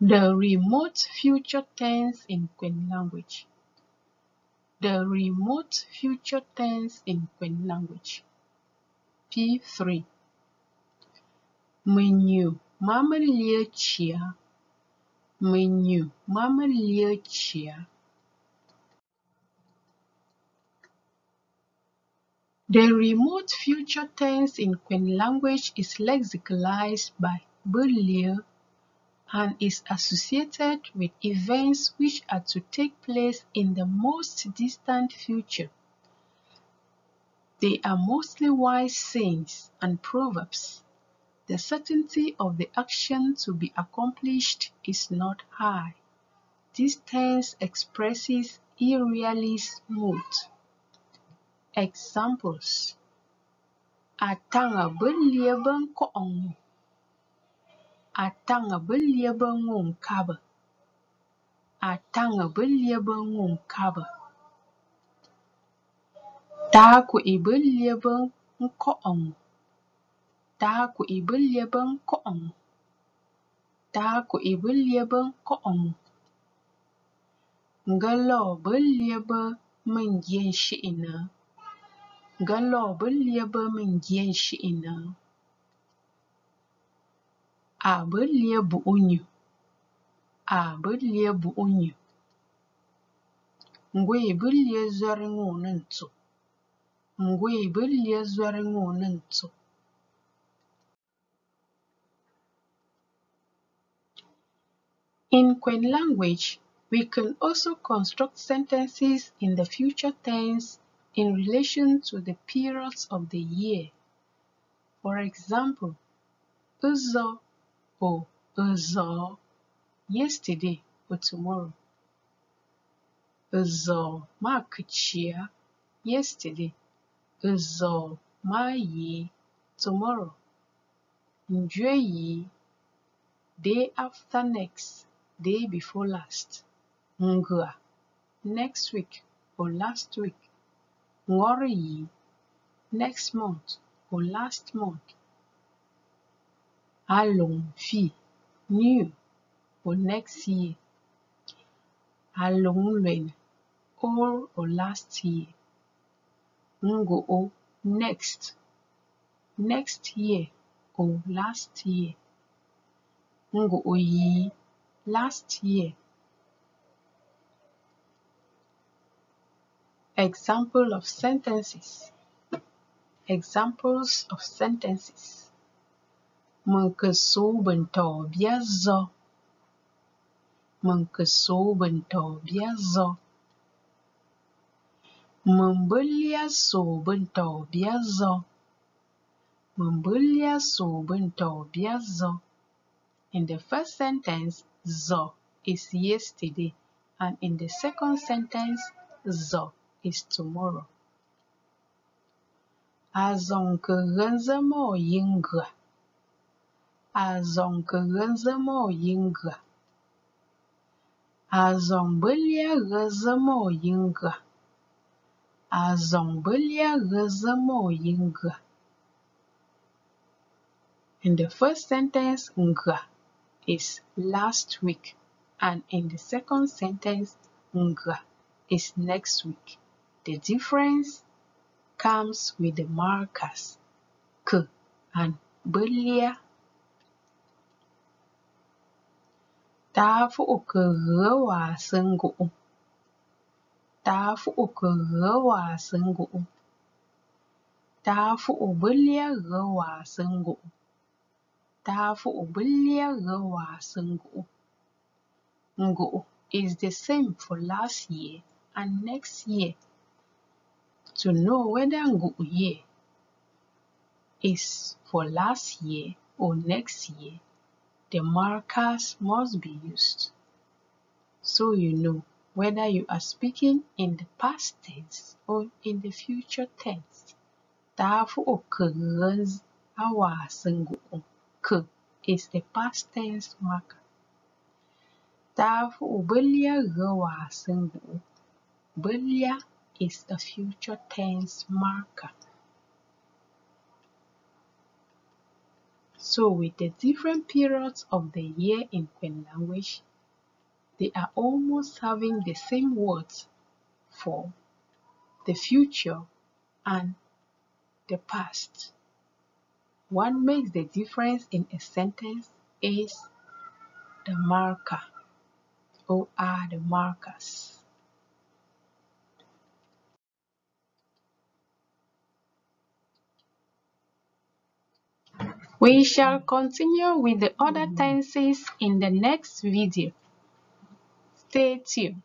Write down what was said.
The remote future tense in Nkwen language. The remote future tense in Nkwen language. P3. Menu mama lia chia. Menu mama lia chia. The remote future tense in Nkwen language is lexicalized by Berlier and is associated with events which are to take place in the most distant future. They are mostly wise sayings and proverbs. The certainty of the action to be accomplished is not high. This tense expresses irrealist mood. Examples Atanga belia Ataŋa bə lyé bə ŋô ŋkâbə̀. Ataŋa bə lyé bə ŋô ŋkâbə̀. Tǎa-kwè'i bə lyé bə ŋkɔ'ɔŋ. Tǎa-kwè'i bə lyé bə ŋkɔ'ɔŋ. Tǎa-kwè'i bə lyé bə ŋkɔ'ɔŋ. Ŋgə lɔ̂ bə lyé bə belia zɔri ŋɔ ni ntu ntu In Nkwen language, we can also construct sentences in the future tense in relation to the periods of the year. For example, Uzo or Uzo, yesterday or tomorrow. Uzo makuchia, yesterday. Uzo mayi, tomorrow. Njui, day after next, day before last. Ngua, next week or last week. Ngori, next month or last month. Along fi, new or next year. Along lwen, all or last year. Ngo next, next year or last year. Ngo o yi, last year. Example of sentences. Examples of sentences. Tỏ bia do. Mình bơ số bình tỏ bia do. Mình bơ số bình tỏ bia. In the first sentence, zo is yesterday, and in the second sentence, zo is tomorrow. A zong belia genze mo yinga. A zong belia genze mo yinga. In the first sentence, nga is last week, and in the second sentence, nga is next week. The difference comes with the markers k and belia. Ta phụ ke ge wa sen gỗ. Ta phụ ke ge wa sen gỗ. Ta phụ belia ge wa sen gỗ. Ta phụ belia ge wa sen gỗ. Ngo is the same for last year and next year. To know whether Ngo year is for last year or next year, the markers must be used. So you know whether you are speaking in the past tense or in the future tense. Tafu occurs awa sengu k is the past tense marker. Tafu belia gawa sengu belia is a future tense marker. So with the different periods of the year in Nkwen language, they are almost having the same words for the future and the past. What makes the difference in a sentence is the marker or are the markers. We shall continue with the other tenses in the next video. Stay tuned.